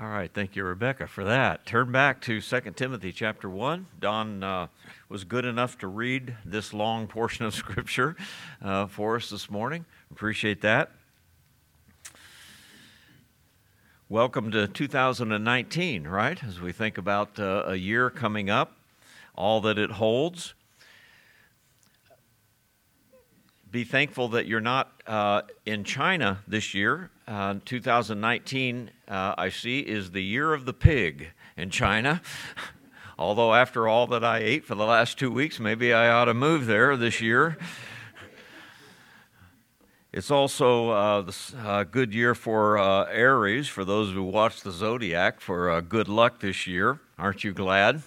All right, thank you, Rebecca, for that. Turn back to 2 Timothy chapter 1. Don uh, was good enough to read this long portion of Scripture uh, for us this morning. Appreciate that. Welcome to 2019, right? As we think about uh, a year coming up, all that it holds. Be thankful that you're not uh, in China this year. Uh, 2019, uh, I see, is the year of the pig in China. Although, after all that I ate for the last two weeks, maybe I ought to move there this year. It's also uh, a uh, good year for uh, Aries, for those who watch the zodiac, for uh, good luck this year. Aren't you glad?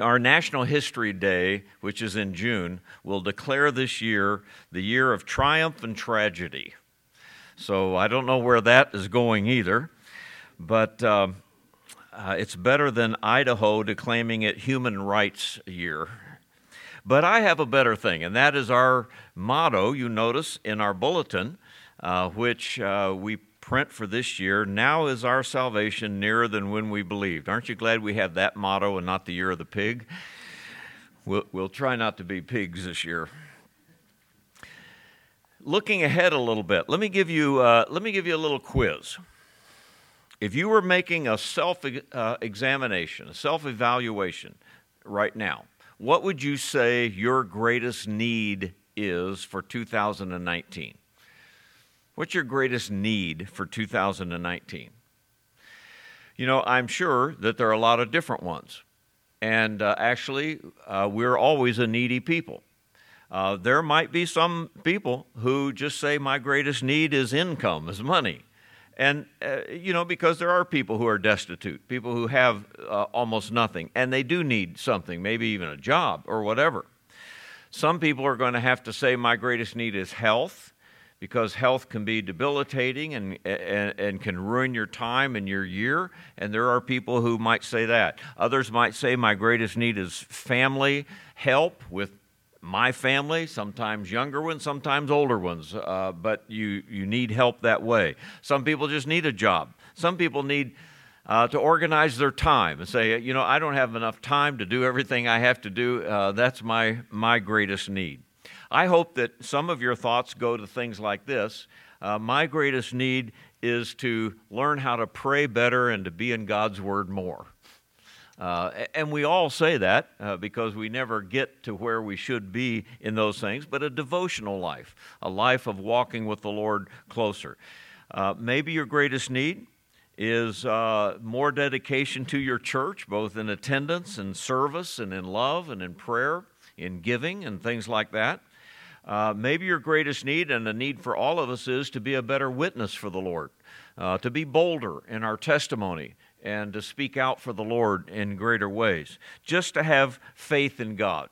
Our National History Day, which is in June, will declare this year the year of triumph and tragedy. So I don't know where that is going either, but uh, uh, it's better than Idaho declaiming it Human Rights Year. But I have a better thing, and that is our motto, you notice in our bulletin, uh, which uh, we print for this year Now is our salvation nearer than when we believed. Aren't you glad we have that motto and not the year of the pig? We'll, we'll try not to be pigs this year looking ahead a little bit, let me give you, uh, let me give you a little quiz. If you were making a self uh, examination, a self evaluation right now, what would you say your greatest need is for 2019? What's your greatest need for 2019? You know, I'm sure that there are a lot of different ones. And uh, actually, uh, we're always a needy people. Uh, there might be some people who just say, My greatest need is income, is money. And, uh, you know, because there are people who are destitute, people who have uh, almost nothing, and they do need something, maybe even a job or whatever. Some people are going to have to say, My greatest need is health, because health can be debilitating and, and, and, can ruin your time and your year. And there are people who might say that. Others might say, My greatest need is family help with my family, sometimes younger ones, sometimes older ones, uh, but you, you need help that way. Some people just need a job. Some people need uh, to organize their time and say, you know, I don't have enough time to do everything I have to do. Uh, that's my, my greatest need. I hope that some of your thoughts go to things like this. Uh, my greatest need is to learn how to pray better and to be in God's Word more. Uh, and we all say that uh, because we never get to where we should be in those things, but a devotional life, a life of walking with the Lord closer. Uh, maybe your greatest need is uh, more dedication to your church, both in attendance and service and in love and in prayer, in giving and things like that. Uh, maybe your greatest need, and the need for all of us, is to be a better witness for the Lord, uh, to be bolder in our testimony, and to speak out for the Lord in greater ways, just to have faith in God.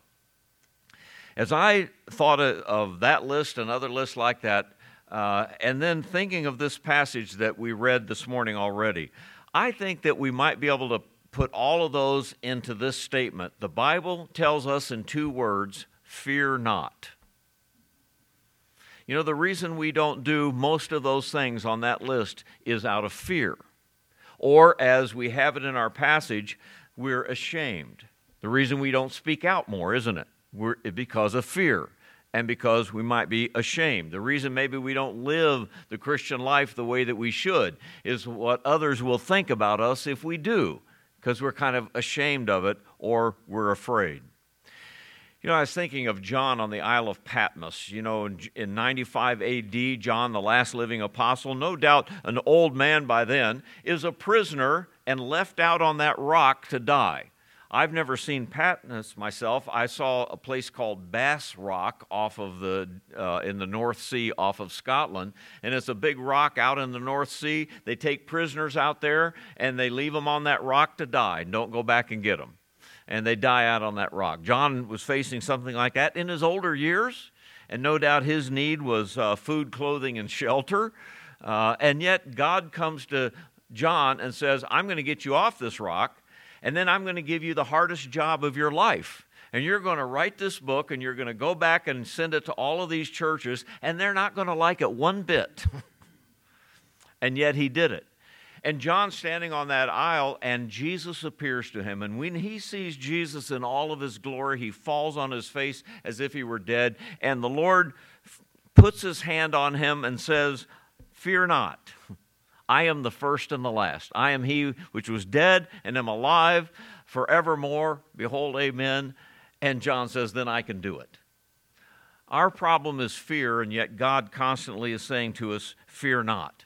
As I thought of that list and other lists like that, uh, and then thinking of this passage that we read this morning already, I think that we might be able to put all of those into this statement. The Bible tells us in two words fear not. You know, the reason we don't do most of those things on that list is out of fear. Or, as we have it in our passage, we're ashamed. The reason we don't speak out more, isn't it? We're, eh, because of fear and because we might be ashamed. The reason maybe we don't live the Christian life the way that we should is what others will think about us if we do, because we're kind of ashamed of it or we're afraid. You know, I was thinking of John on the Isle of Patmos. You know, in, in 95 AD, John, the last living apostle, no doubt an old man by then, is a prisoner and left out on that rock to die. I've never seen Patmos myself. I saw a place called Bass Rock off of the uh, in the North Sea off of Scotland, and it's a big rock out in the North Sea. They take prisoners out there and they leave them on that rock to die. Don't go back and get them and they die out on that rock. John was facing something like that in his older years, and no doubt his need was uh, food, clothing, and shelter. Uh, and yet, God comes to John and says, I'm going to get you off this rock, and then I'm going to give you the hardest job of your life. And you're going to write this book, and you're going to go back and send it to all of these churches, and they're not going to like it one bit. and yet, he did it. And John's standing on that isle, and Jesus appears to him. And when he sees Jesus in all of his glory, he falls on his face as if he were dead. And the Lord puts his hand on him and says, Fear not. I am the first and the last. I am he which was dead and am alive forevermore. Behold, amen. And John says, Then I can do it. Our problem is fear, and yet God constantly is saying to us, Fear not.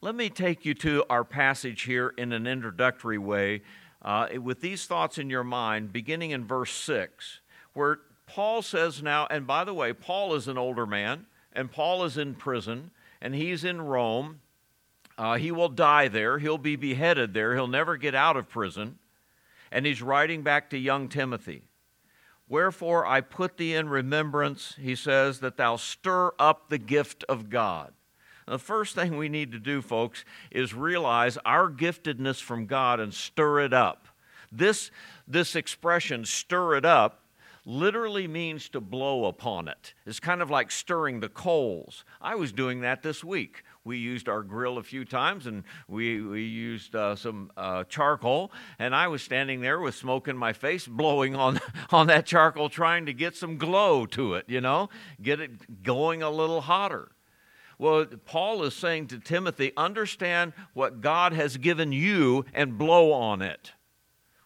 Let me take you to our passage here in an introductory way uh, with these thoughts in your mind, beginning in verse 6, where Paul says now, and by the way, Paul is an older man, and Paul is in prison, and he's in Rome. Uh, he will die there. He'll be beheaded there. He'll never get out of prison. And he's writing back to young Timothy. Wherefore I put thee in remembrance, he says, that thou stir up the gift of God. The first thing we need to do, folks, is realize our giftedness from God and stir it up. This, this expression, stir it up, literally means to blow upon it. It's kind of like stirring the coals. I was doing that this week. We used our grill a few times and we, we used uh, some uh, charcoal, and I was standing there with smoke in my face, blowing on, on that charcoal, trying to get some glow to it, you know, get it going a little hotter. Well, Paul is saying to Timothy, understand what God has given you and blow on it.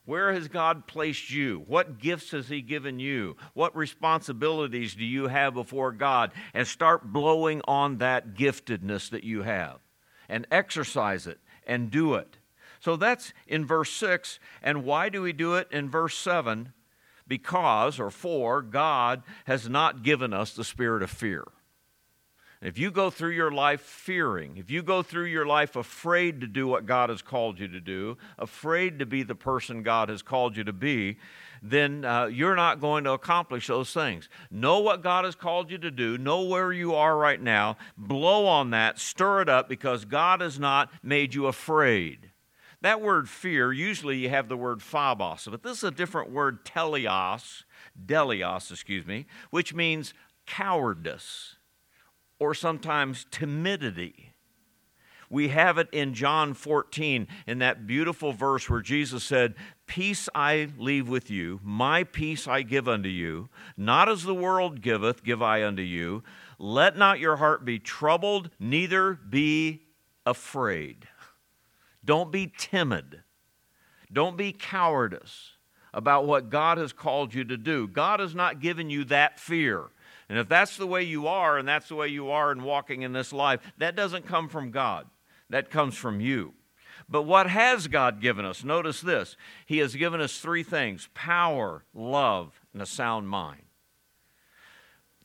Where has God placed you? What gifts has He given you? What responsibilities do you have before God? And start blowing on that giftedness that you have and exercise it and do it. So that's in verse 6. And why do we do it in verse 7? Because, or for, God has not given us the spirit of fear. If you go through your life fearing, if you go through your life afraid to do what God has called you to do, afraid to be the person God has called you to be, then uh, you're not going to accomplish those things. Know what God has called you to do, know where you are right now, blow on that, stir it up because God has not made you afraid. That word fear, usually you have the word phobos, but this is a different word, teleos, delios, excuse me, which means cowardice or sometimes timidity. We have it in John 14 in that beautiful verse where Jesus said, Peace I leave with you, my peace I give unto you. Not as the world giveth, give I unto you. Let not your heart be troubled, neither be afraid. Don't be timid. Don't be cowardice about what God has called you to do. God has not given you that fear. And if that's the way you are, and that's the way you are in walking in this life, that doesn't come from God. That comes from you. But what has God given us? Notice this He has given us three things power, love, and a sound mind.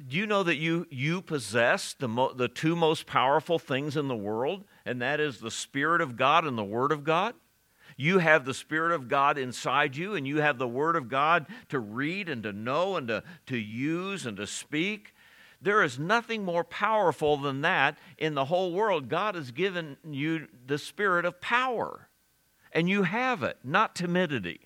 Do you know that you, you possess the, mo- the two most powerful things in the world, and that is the Spirit of God and the Word of God? You have the Spirit of God inside you, and you have the Word of God to read and to know and to, to use and to speak. There is nothing more powerful than that in the whole world. God has given you the spirit of power, and you have it, not timidity.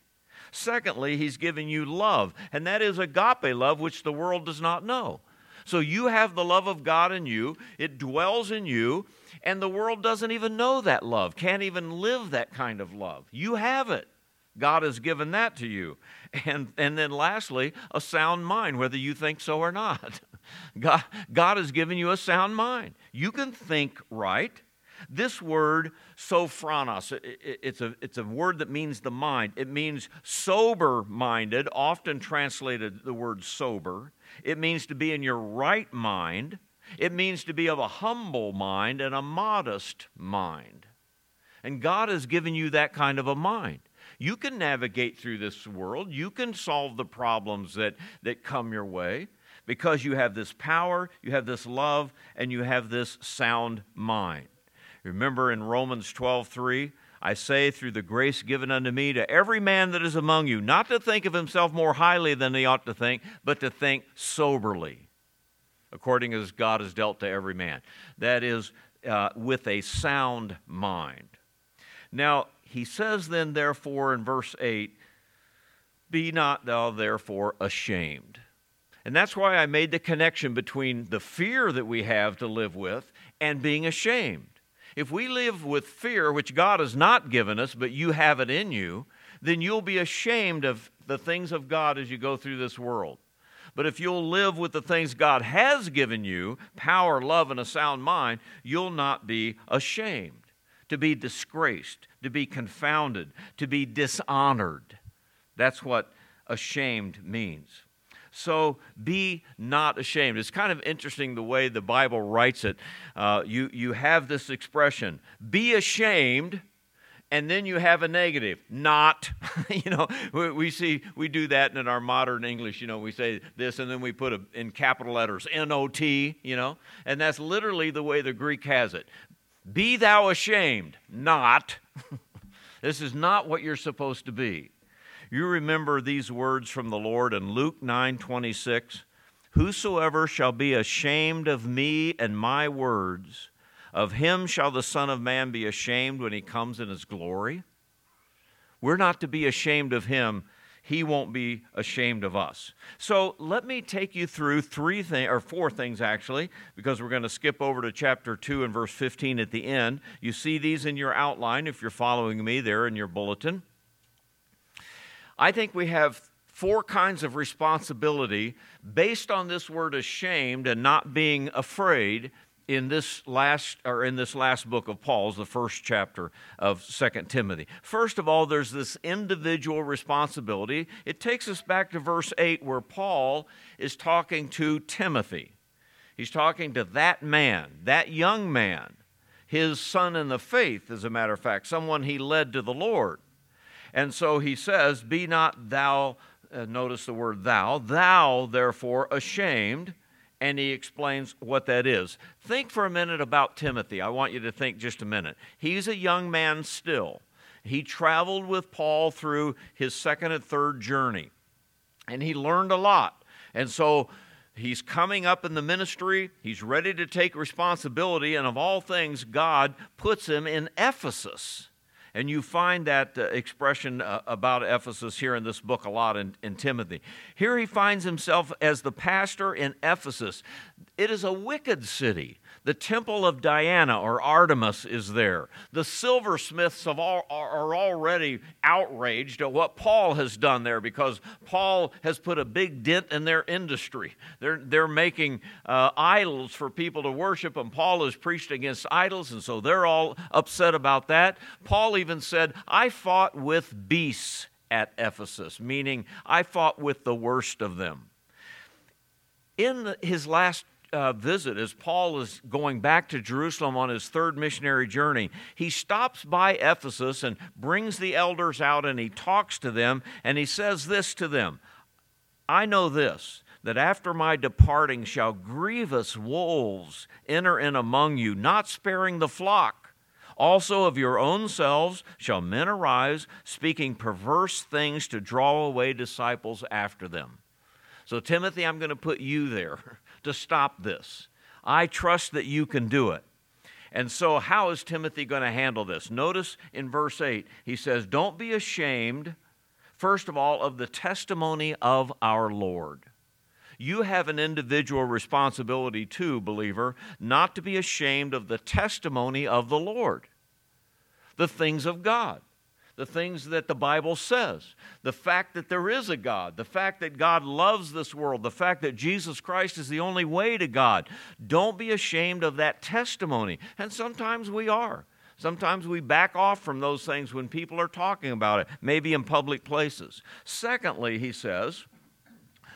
Secondly, He's given you love, and that is agape love, which the world does not know. So you have the love of God in you, it dwells in you, and the world doesn't even know that love, can't even live that kind of love. You have it. God has given that to you. And, and then lastly, a sound mind, whether you think so or not. God, God has given you a sound mind. You can think right. This word, sophronos, it's a, it's a word that means the mind. It means sober minded, often translated the word sober. It means to be in your right mind. It means to be of a humble mind and a modest mind. And God has given you that kind of a mind. You can navigate through this world. You can solve the problems that, that come your way because you have this power, you have this love, and you have this sound mind. Remember in Romans 12 3, I say, through the grace given unto me, to every man that is among you, not to think of himself more highly than he ought to think, but to think soberly, according as God has dealt to every man. That is, uh, with a sound mind. Now, he says then, therefore, in verse 8, Be not thou therefore ashamed. And that's why I made the connection between the fear that we have to live with and being ashamed. If we live with fear, which God has not given us, but you have it in you, then you'll be ashamed of the things of God as you go through this world. But if you'll live with the things God has given you power, love, and a sound mind you'll not be ashamed, to be disgraced, to be confounded, to be dishonored. That's what ashamed means. So be not ashamed. It's kind of interesting the way the Bible writes it. Uh, you, you have this expression, be ashamed, and then you have a negative, not. you know, we, we, see, we do that in our modern English. You know, we say this and then we put a, in capital letters, N O T, you know, and that's literally the way the Greek has it. Be thou ashamed, not. this is not what you're supposed to be. You remember these words from the Lord in Luke 9 26. Whosoever shall be ashamed of me and my words, of him shall the Son of Man be ashamed when he comes in his glory. We're not to be ashamed of him. He won't be ashamed of us. So let me take you through three things, or four things actually, because we're going to skip over to chapter 2 and verse 15 at the end. You see these in your outline if you're following me there in your bulletin. I think we have four kinds of responsibility based on this word ashamed and not being afraid in this last or in this last book of Paul's the first chapter of Second Timothy. First of all there's this individual responsibility. It takes us back to verse 8 where Paul is talking to Timothy. He's talking to that man, that young man, his son in the faith as a matter of fact, someone he led to the Lord. And so he says, Be not thou, uh, notice the word thou, thou therefore ashamed. And he explains what that is. Think for a minute about Timothy. I want you to think just a minute. He's a young man still. He traveled with Paul through his second and third journey, and he learned a lot. And so he's coming up in the ministry, he's ready to take responsibility, and of all things, God puts him in Ephesus. And you find that uh, expression uh, about Ephesus here in this book a lot in, in Timothy. Here he finds himself as the pastor in Ephesus. It is a wicked city. The temple of Diana or Artemis is there. The silversmiths all, are already outraged at what Paul has done there because Paul has put a big dent in their industry. They're, they're making uh, idols for people to worship, and Paul has preached against idols, and so they're all upset about that. Paul even said, I fought with beasts at Ephesus, meaning I fought with the worst of them. In his last uh, visit, as Paul is going back to Jerusalem on his third missionary journey, he stops by Ephesus and brings the elders out and he talks to them and he says this to them I know this, that after my departing shall grievous wolves enter in among you, not sparing the flock. Also of your own selves shall men arise, speaking perverse things to draw away disciples after them. So, Timothy, I'm going to put you there. To stop this. I trust that you can do it. And so, how is Timothy going to handle this? Notice in verse 8, he says, Don't be ashamed, first of all, of the testimony of our Lord. You have an individual responsibility too, believer, not to be ashamed of the testimony of the Lord, the things of God the things that the Bible says, the fact that there is a God, the fact that God loves this world, the fact that Jesus Christ is the only way to God. Don't be ashamed of that testimony. And sometimes we are. Sometimes we back off from those things when people are talking about it, maybe in public places. Secondly, he says,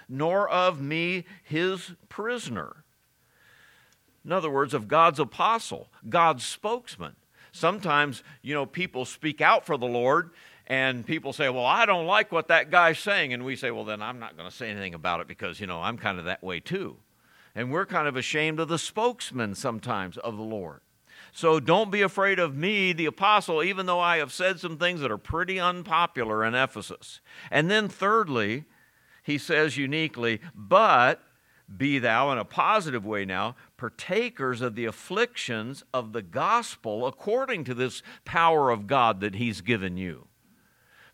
nor of me his prisoner. In other words, of God's apostle, God's spokesman sometimes, you know, people speak out for the Lord and people say, Well, I don't like what that guy's saying. And we say, Well, then I'm not going to say anything about it because, you know, I'm kind of that way too. And we're kind of ashamed of the spokesman sometimes of the Lord. So don't be afraid of me, the apostle, even though I have said some things that are pretty unpopular in Ephesus. And then, thirdly, he says uniquely, but be thou, in a positive way now, partakers of the afflictions of the gospel according to this power of God that He's given you.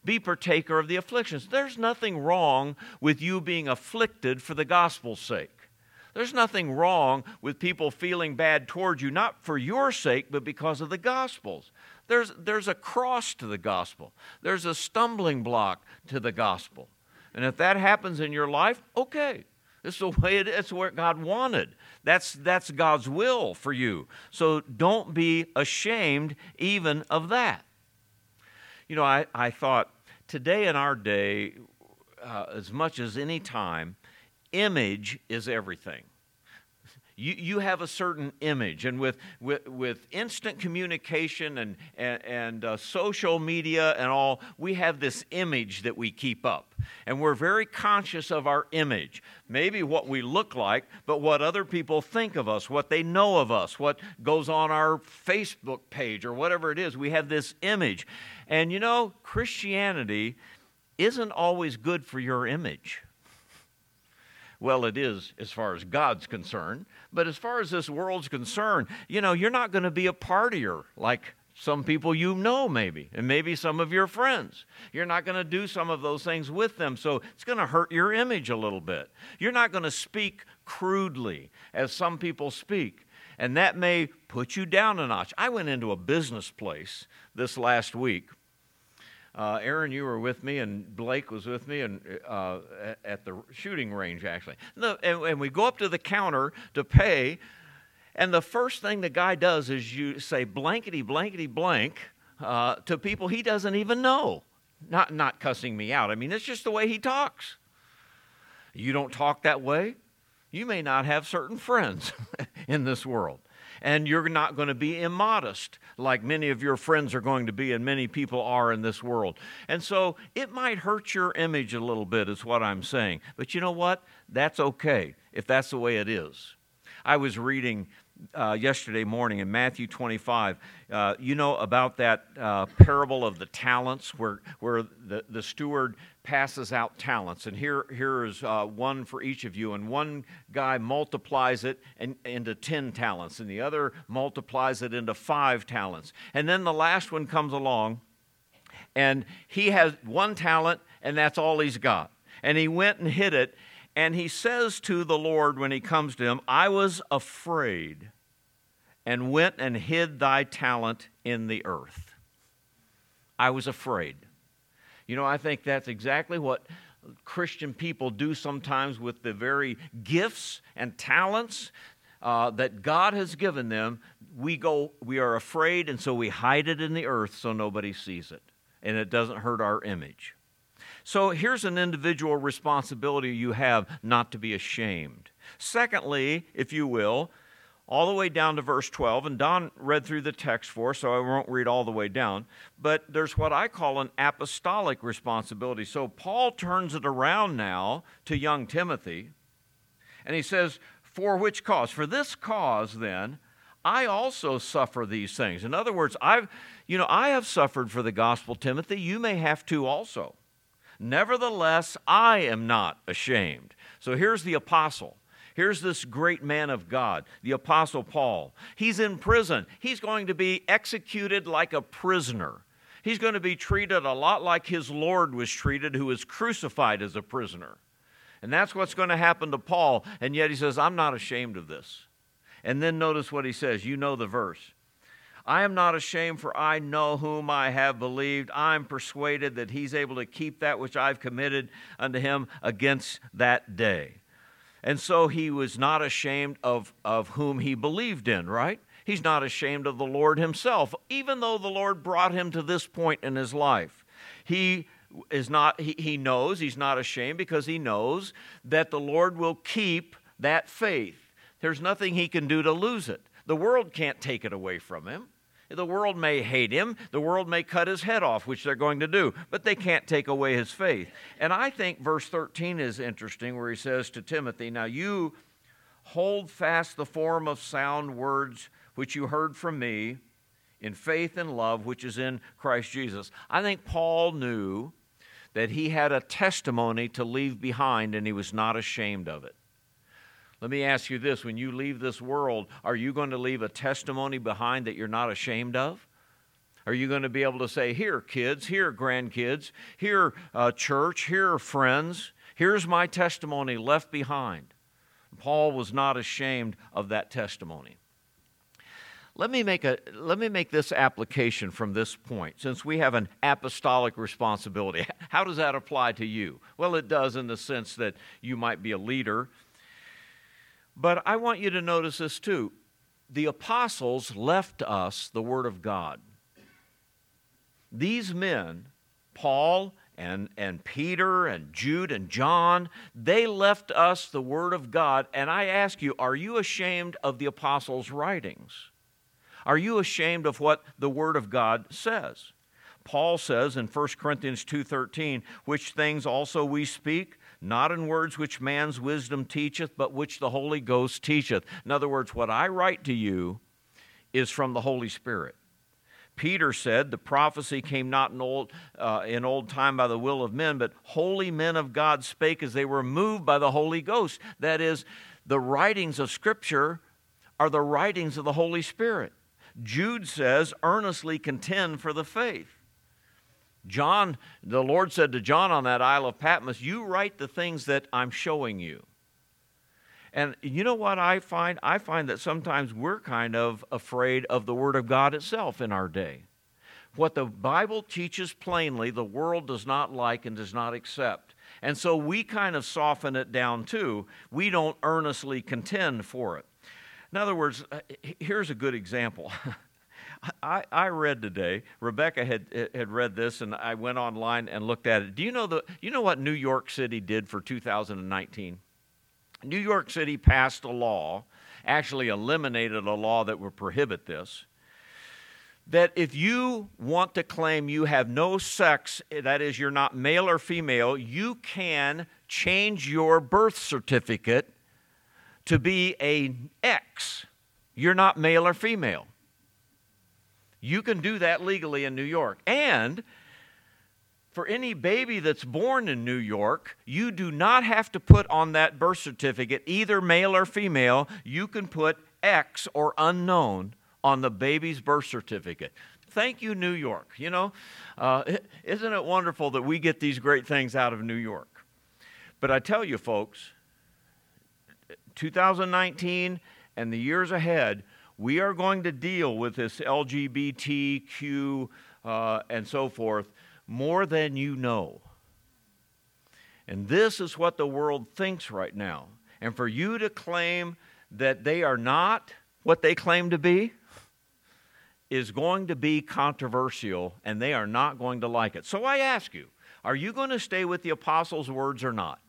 Be partaker of the afflictions. There's nothing wrong with you being afflicted for the gospel's sake. There's nothing wrong with people feeling bad towards you, not for your sake, but because of the gospels. There's, there's a cross to the gospel, there's a stumbling block to the gospel. And if that happens in your life, okay. Is the way it is. It's what God wanted. That's, that's God's will for you. So don't be ashamed even of that. You know, I, I thought today in our day, uh, as much as any time, image is everything. You, you have a certain image, and with, with, with instant communication and, and, and uh, social media and all, we have this image that we keep up. And we're very conscious of our image. Maybe what we look like, but what other people think of us, what they know of us, what goes on our Facebook page or whatever it is. We have this image. And you know, Christianity isn't always good for your image. Well, it is as far as God's concerned. But as far as this world's concerned, you know, you're not going to be a partier like some people you know, maybe, and maybe some of your friends. You're not going to do some of those things with them, so it's going to hurt your image a little bit. You're not going to speak crudely as some people speak, and that may put you down a notch. I went into a business place this last week uh, Aaron, you were with me, and Blake was with me, and uh, at the shooting range actually. and, and, we go up to the counter to pay, and the first thing the guy does is you say blankety blankety blank uh, to people he doesn't even know. Not not cussing me out. I mean, it's just the way he talks. You don't talk that way. You may not have certain friends in this world and you're not going to be immodest like many of your friends are going to be and many people are in this world. And so it might hurt your image a little bit, is what I'm saying. But you know what? That's okay if that's the way it is. I was reading uh, yesterday morning in Matthew 25. Uh, you know about that uh, parable of the talents where, where the, the steward passes out talents. And here, here is uh, one for each of you. And one guy multiplies it in, into 10 talents, and the other multiplies it into five talents. And then the last one comes along, and he has one talent, and that's all he's got. And he went and hid it. And he says to the Lord when he comes to him, I was afraid and went and hid thy talent in the earth. I was afraid. You know, I think that's exactly what Christian people do sometimes with the very gifts and talents uh, that God has given them. We go, we are afraid, and so we hide it in the earth so nobody sees it, and it doesn't hurt our image. So here's an individual responsibility you have not to be ashamed. Secondly, if you will, all the way down to verse 12, and Don read through the text for us, so I won't read all the way down. But there's what I call an apostolic responsibility. So Paul turns it around now to young Timothy, and he says, For which cause? For this cause, then, I also suffer these things. In other words, I've, you know, I have suffered for the gospel, Timothy. You may have to also. Nevertheless, I am not ashamed. So here's the apostle. Here's this great man of God, the Apostle Paul. He's in prison. He's going to be executed like a prisoner. He's going to be treated a lot like his Lord was treated, who was crucified as a prisoner. And that's what's going to happen to Paul. And yet he says, I'm not ashamed of this. And then notice what he says. You know the verse. I am not ashamed, for I know whom I have believed. I'm persuaded that he's able to keep that which I've committed unto him against that day. And so he was not ashamed of, of whom he believed in, right? He's not ashamed of the Lord himself, even though the Lord brought him to this point in his life. He is not, he, he knows, he's not ashamed because he knows that the Lord will keep that faith. There's nothing he can do to lose it. The world can't take it away from him. The world may hate him, the world may cut his head off, which they're going to do, but they can't take away his faith. And I think verse 13 is interesting, where he says to Timothy, Now you hold fast the form of sound words which you heard from me in faith and love which is in Christ Jesus. I think Paul knew that he had a testimony to leave behind and he was not ashamed of it. Let me ask you this when you leave this world, are you going to leave a testimony behind that you're not ashamed of? Are you going to be able to say, Here, kids, here, grandkids, here, uh, church, here, friends, here's my testimony left behind? Paul was not ashamed of that testimony. Let me make a let me make this application from this point since we have an apostolic responsibility. How does that apply to you? Well, it does in the sense that you might be a leader. But I want you to notice this too. The apostles left us the word of God. These men, Paul and, and Peter and Jude and John, they left us the Word of God. And I ask you, are you ashamed of the apostles' writings? Are you ashamed of what the Word of God says? Paul says in 1 Corinthians 2:13, which things also we speak, not in words which man's wisdom teacheth, but which the Holy Ghost teacheth. In other words, what I write to you is from the Holy Spirit. Peter said, The prophecy came not in old, uh, in old time by the will of men, but holy men of God spake as they were moved by the Holy Ghost. That is, the writings of Scripture are the writings of the Holy Spirit. Jude says, earnestly contend for the faith. John, the Lord said to John on that Isle of Patmos, You write the things that I'm showing you. And you know what I find? I find that sometimes we're kind of afraid of the Word of God itself in our day. What the Bible teaches plainly, the world does not like and does not accept. And so we kind of soften it down too. We don't earnestly contend for it. In other words, uh, here's a good example. I, I read today. Rebecca had had read this, and I went online and looked at it. Do you know the? You know what New York City did for 2019? New York City passed a law, actually eliminated a law that would prohibit this. That if you want to claim you have no sex, that is, you're not male or female, you can change your birth certificate to be a X. You're not male or female. You can do that legally in New York. And for any baby that's born in New York, you do not have to put on that birth certificate, either male or female. You can put X or unknown on the baby's birth certificate. Thank you, New York. You know, uh, isn't it wonderful that we get these great things out of New York? But I tell you, folks, 2019 and the years ahead, we are going to deal with this LGBTQ uh, and so forth more than you know. And this is what the world thinks right now. And for you to claim that they are not what they claim to be is going to be controversial and they are not going to like it. So I ask you, are you going to stay with the apostles' words or not?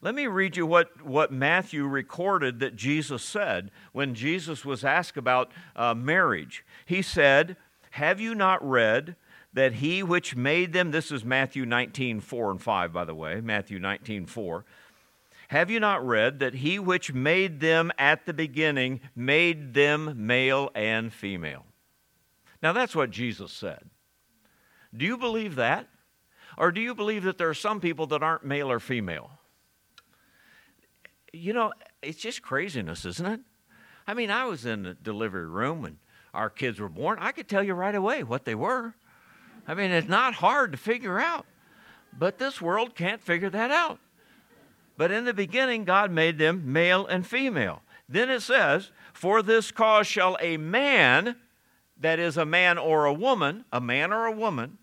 Let me read you what, what Matthew recorded that Jesus said when Jesus was asked about uh, marriage. He said, Have you not read that he which made them, this is Matthew 19, 4 and 5, by the way, Matthew 19, 4. Have you not read that he which made them at the beginning made them male and female? Now that's what Jesus said. Do you believe that? Or do you believe that there are some people that aren't male or female? You know, it's just craziness, isn't it? I mean, I was in the delivery room when our kids were born. I could tell you right away what they were. I mean, it's not hard to figure out, but this world can't figure that out. But in the beginning, God made them male and female. Then it says, For this cause shall a man, that is a man or a woman, a man or a woman,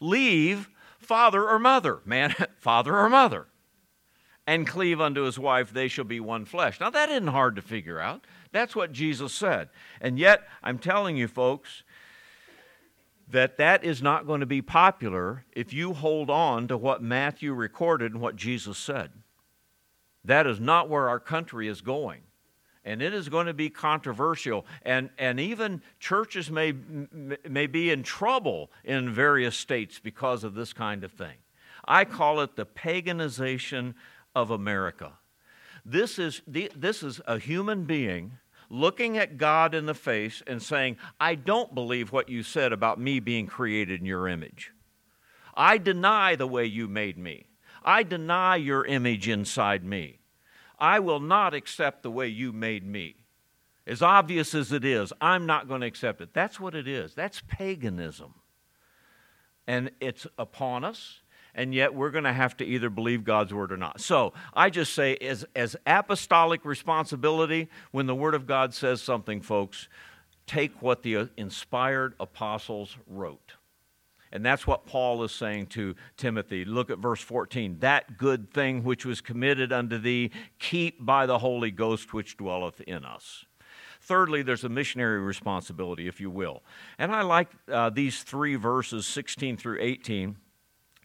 leave father or mother, man, father or mother, and cleave unto his wife, they shall be one flesh. Now, that isn't hard to figure out. That's what Jesus said. And yet, I'm telling you, folks, that that is not going to be popular if you hold on to what Matthew recorded and what Jesus said. That is not where our country is going. And it is going to be controversial. And, and even churches may, may be in trouble in various states because of this kind of thing. I call it the paganization of America. This is, this is a human being looking at God in the face and saying, I don't believe what you said about me being created in your image. I deny the way you made me. I deny your image inside me. I will not accept the way you made me. As obvious as it is, I'm not going to accept it. That's what it is. That's paganism. And it's upon us, and yet we're going to have to either believe God's word or not. So I just say, as, as apostolic responsibility, when the word of God says something, folks, take what the inspired apostles wrote. And that's what Paul is saying to Timothy. Look at verse 14. That good thing which was committed unto thee, keep by the Holy Ghost which dwelleth in us. Thirdly, there's a missionary responsibility, if you will. And I like uh, these three verses, 16 through 18,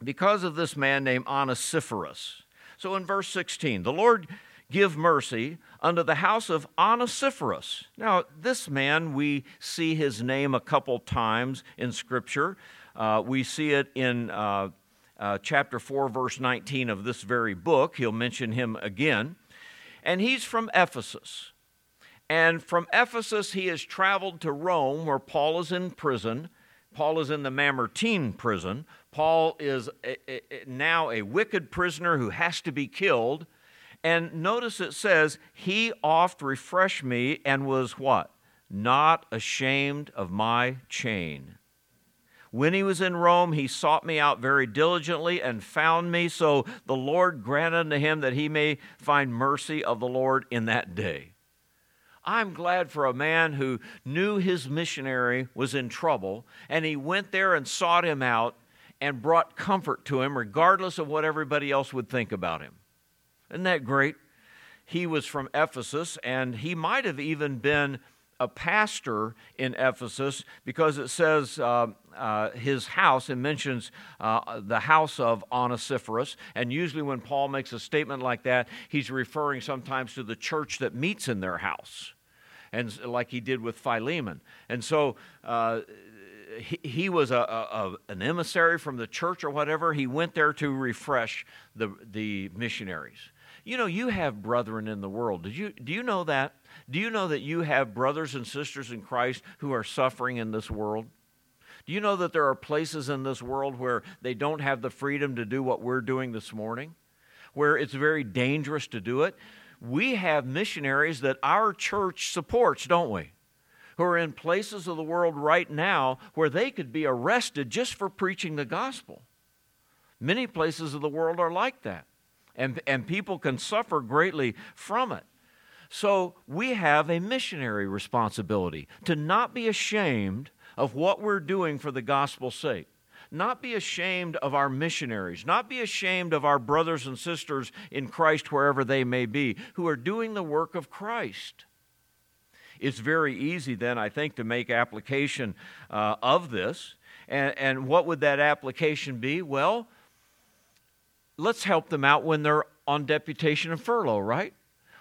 because of this man named Onesiphorus. So in verse 16, the Lord give mercy unto the house of Onesiphorus. Now, this man, we see his name a couple times in Scripture. Uh, we see it in uh, uh, chapter 4, verse 19 of this very book. He'll mention him again. And he's from Ephesus. And from Ephesus, he has traveled to Rome, where Paul is in prison. Paul is in the Mamertine prison. Paul is a, a, now a wicked prisoner who has to be killed. And notice it says, He oft refreshed me and was what? Not ashamed of my chain. When he was in Rome, he sought me out very diligently and found me. So the Lord granted unto him that he may find mercy of the Lord in that day. I'm glad for a man who knew his missionary was in trouble and he went there and sought him out and brought comfort to him, regardless of what everybody else would think about him. Isn't that great? He was from Ephesus and he might have even been a pastor in Ephesus because it says uh, uh, his house and mentions uh, the house of Onesiphorus. And usually, when Paul makes a statement like that, he's referring sometimes to the church that meets in their house, and like he did with Philemon. And so, uh, he, he, was a, a, an emissary from the church or whatever. He went there to refresh the, the missionaries. You know, you have brethren in the world. Did you, do you know that? Do you know that you have brothers and sisters in Christ who are suffering in this world? Do you know that there are places in this world where they don't have the freedom to do what we're doing this morning? Where it's very dangerous to do it? We have missionaries that our church supports, don't we? Who are in places of the world right now where they could be arrested just for preaching the gospel. Many places of the world are like that. And, and people can suffer greatly from it. So we have a missionary responsibility to not be ashamed of what we're doing for the gospel's sake. Not be ashamed of our missionaries, not be ashamed of our brothers and sisters in Christ, wherever they may be, who are doing the work of Christ. It's very easy, then, I think, to make application uh, of this. And, and what would that application be? Well, let's help them out when they're on deputation and furlough, right?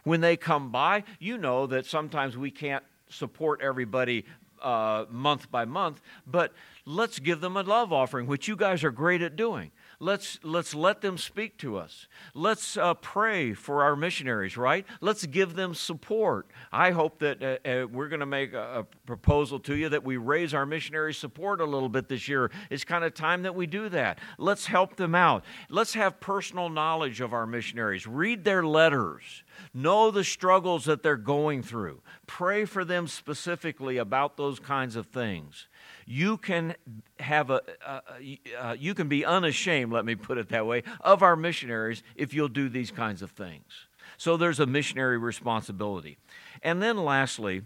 When they come by, you know that sometimes we can't support everybody uh, month by month, but let's give them a love offering, which you guys are great at doing. Let's, let's let them speak to us. Let's uh, pray for our missionaries, right? Let's give them support. I hope that uh, uh, we're going to make a, a, proposal to you that we raise our missionary support a little bit this year. It's kind of time that we do that. Let's help them out. Let's have personal knowledge of our missionaries. Read their letters. Know the struggles that they're going through. Pray for them specifically about those kinds of things you can have a, uh, you can be unashamed, let me put it that way, of our missionaries if you'll do these kinds of things. So there's a missionary responsibility. And then lastly,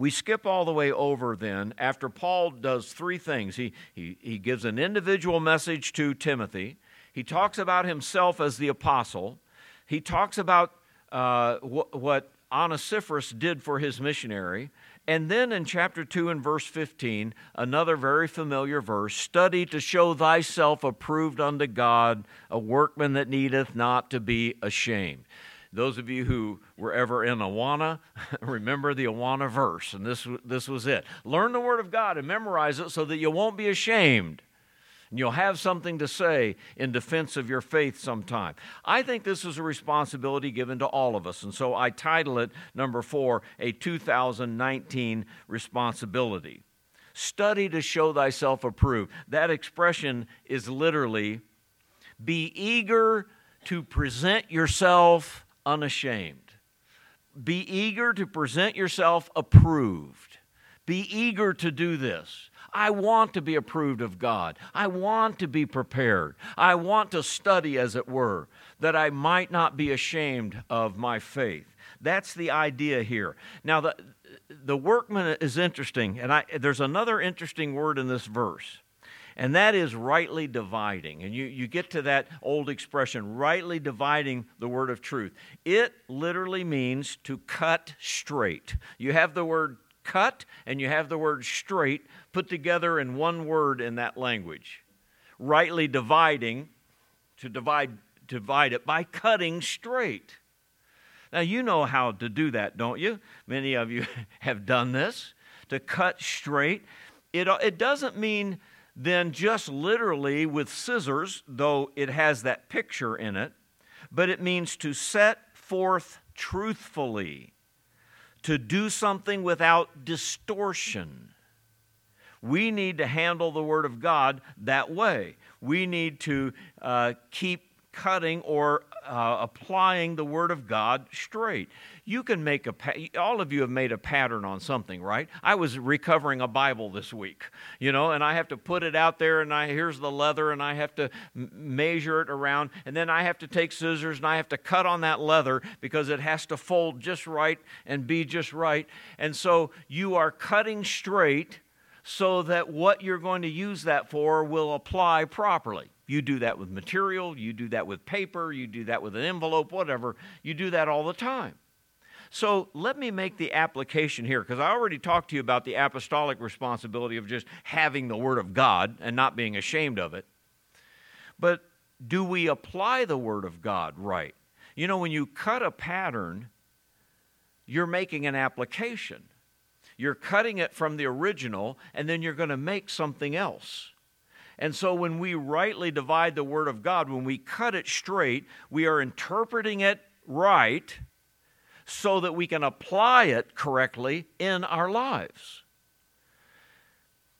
we skip all the way over then after Paul does three things. He, he, he gives an individual message to Timothy, he talks about himself as the apostle, he talks about uh, wh- what Onesiphorus did for his missionary, and then in chapter 2 and verse 15, another very familiar verse study to show thyself approved unto God, a workman that needeth not to be ashamed. Those of you who were ever in Awana, remember the Awana verse, and this, this was it. Learn the Word of God and memorize it so that you won't be ashamed and you'll have something to say in defense of your faith sometime. I think this is a responsibility given to all of us, and so I title it, number four, a 2019 responsibility. Study to show thyself approved. That expression is literally be eager to present yourself unashamed. Be eager to present yourself approved. Be eager to do this. I want to be approved of God. I want to be prepared. I want to study, as it were, that I might not be ashamed of my faith. That's the idea here. Now, the, the workman is interesting, and I, there's another interesting word in this verse, and that is rightly dividing. And you, you get to that old expression, rightly dividing the word of truth. It literally means to cut straight. You have the word cut and you have the word straight put together in one word in that language. Rightly dividing, to divide, divide it by cutting straight. Now, you know how to do that, don't you? Many of you have done this. To cut straight. It, it doesn't mean then just literally with scissors, though it has that picture in it, but it means to set forth truthfully, to do something without distortion. We need to handle the Word of God that way. We need to uh, keep cutting or uh, applying the Word of God straight. You can make a, all of you have made a pattern on something, right? I was recovering a Bible this week, you know, and I have to put it out there, and I, here's the leather, and I have to measure it around, and then I have to take scissors and I have to cut on that leather because it has to fold just right and be just right. And so you are cutting straight so that what you're going to use that for will apply properly. You do that with material, you do that with paper, you do that with an envelope, whatever. You do that all the time. So let me make the application here because I already talked to you about the apostolic responsibility of just having the Word of God and not being ashamed of it. But do we apply the Word of God right? You know, when you cut a pattern, you're making an application. You're cutting it from the original, and then you're going to make something else. And so when we rightly divide the Word of God, when we cut it straight, we are interpreting it right so that we can apply it correctly in our lives.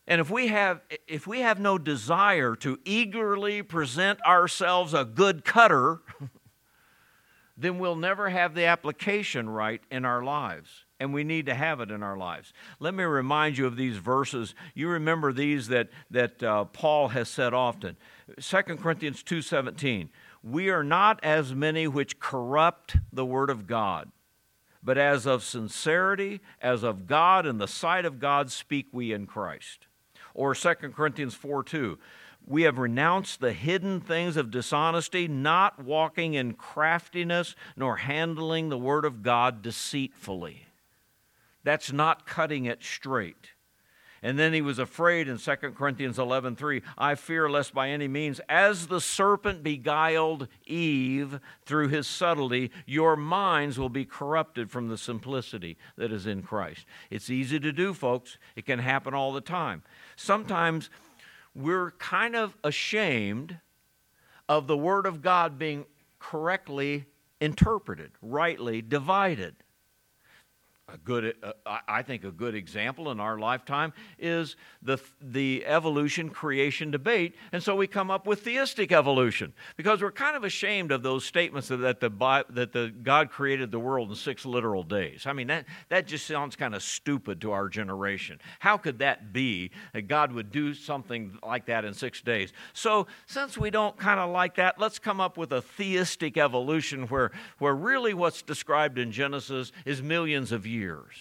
And if we have if we have no desire to eagerly present ourselves a good cutter, then we'll never have the application right in our lives and we need to have it in our lives. Let me remind you of these verses. You remember these that, that uh, Paul has said often. 2 Corinthians 2.17, We are not as many which corrupt the word of God, but as of sincerity, as of God, in the sight of God speak we in Christ. Or 2 Corinthians 4 2. We have renounced the hidden things of dishonesty, not walking in craftiness, nor handling the word of God deceitfully. That's not cutting it straight. And then he was afraid in 2 Corinthians 11:3, I fear lest by any means as the serpent beguiled Eve through his subtlety, your minds will be corrupted from the simplicity that is in Christ. It's easy to do, folks. It can happen all the time. Sometimes we're kind of ashamed of the word of God being correctly interpreted, rightly divided a good, uh, I think a good example in our lifetime is the, the evolution creation debate. And so we come up with theistic evolution because we're kind of ashamed of those statements that the, that the God created the world in six literal days. I mean, that, that just sounds kind of stupid to our generation. How could that be that God would do something like that in six days? So, since we don't kind of like that, let's come up with a theistic evolution where, where really what's described in Genesis is millions of years years.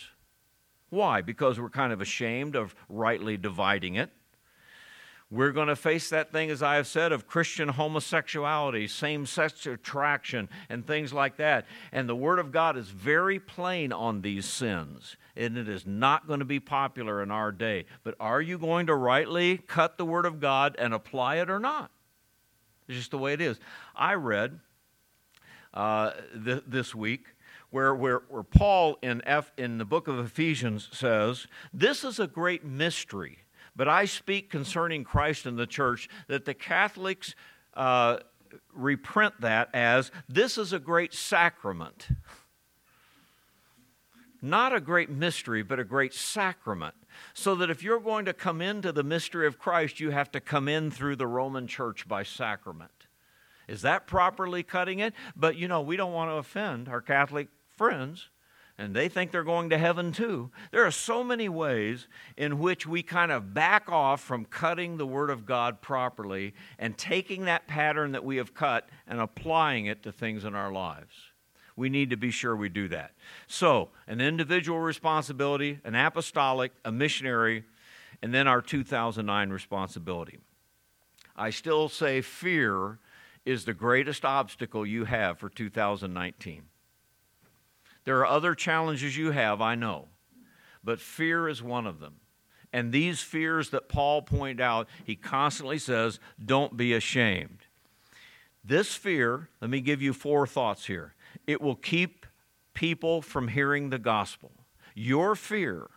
Why? Because we're kind of ashamed of rightly dividing it. We're going to face that thing, as I have said, of Christian homosexuality, same sex attraction, and things like that. And the Word of God is very plain on these sins, and it is not going to be popular in our day. But are you going to rightly cut the Word of God and apply it or not? It's just the way it is. I read uh, th- this week where, where, where Paul in, F, in the book of Ephesians says, This is a great mystery, but I speak concerning Christ and the church that the Catholics uh, reprint that as, This is a great sacrament. Not a great mystery, but a great sacrament. So that if you're going to come into the mystery of Christ, you have to come in through the Roman church by sacrament. Is that properly cutting it? But you know, we don't want to offend our Catholic friends. and they think they're going to heaven too. There are so many ways in which we kind of back off from cutting the Word of God properly and taking that pattern that we have cut and applying it to things in our lives. We need to be sure we do that. So, an individual responsibility, an apostolic, a missionary, and then our 2009 responsibility. I still say fear is the greatest obstacle you have for 2019. There are other challenges you have, I know, but fear is one of them. And these fears that Paul pointed out, he constantly says, don't be ashamed. This fear, let me give you four thoughts here. It will keep people from hearing the gospel. Your fear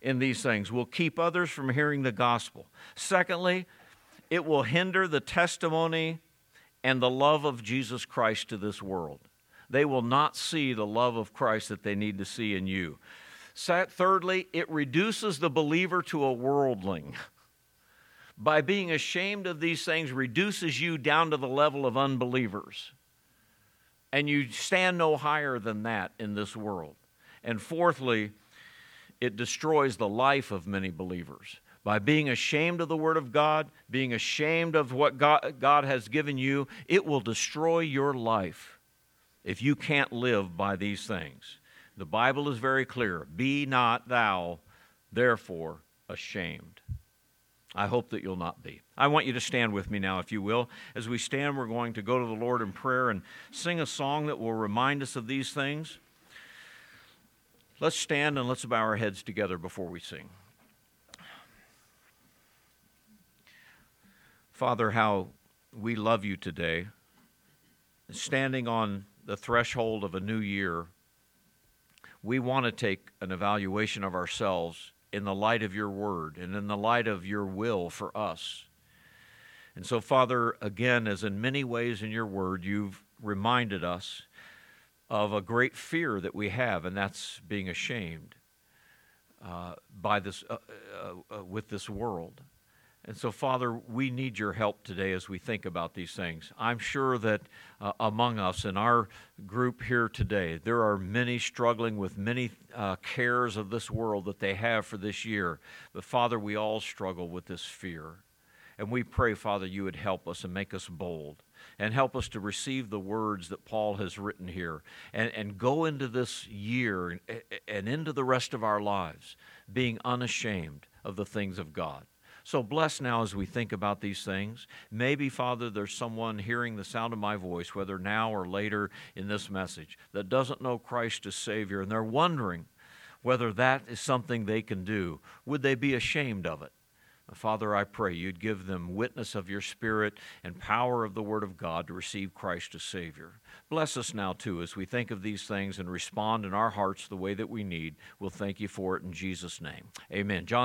in these things will keep others from hearing the gospel. Secondly, it will hinder the testimony and the love of Jesus Christ to this world they will not see the love of Christ that they need to see in you. Thirdly, it reduces the believer to a worldling. By being ashamed of these things, reduces you down to the level of unbelievers. And you stand no higher than that in this world. And fourthly, it destroys the life of many believers. By being ashamed of the Word of God, being ashamed of what God, God has given you, it will destroy your life if you can't live by these things. The Bible is very clear Be not thou, therefore, ashamed. I hope that you'll not be. I want you to stand with me now, if you will. As we stand, we're going to go to the Lord in prayer and sing a song that will remind us of these things. Let's stand and let's bow our heads together before we sing. Father, how we love you today. Standing on the threshold of a new year, we want to take an evaluation of ourselves in the light of your word and in the light of your will for us. And so, Father, again, as in many ways in your word, you've reminded us of a great fear that we have, and that's being ashamed uh, by this, uh, uh, uh with this world. And so, Father, we need your help today as we think about these things. I'm sure that uh, among us in our group here today, there are many struggling with many uh, cares of this world that they have for this year. But, Father, we all struggle with this fear. And we pray, Father, you would help us and make us bold and help us to receive the words that Paul has written here and, and go into this year and, and into the rest of our lives being unashamed of the things of God. So bless now as we think about these things. Maybe, Father, there's someone hearing the sound of my voice, whether now or later in this message, that doesn't know Christ as Savior, and they're wondering whether that is something they can do. Would they be ashamed of it? Father, I pray you'd give them witness of your Spirit and power of the Word of God to receive Christ as Savior. Bless us now, too, as we think of these things and respond in our hearts the way that we need. We'll thank you for it in Jesus' name. Amen. John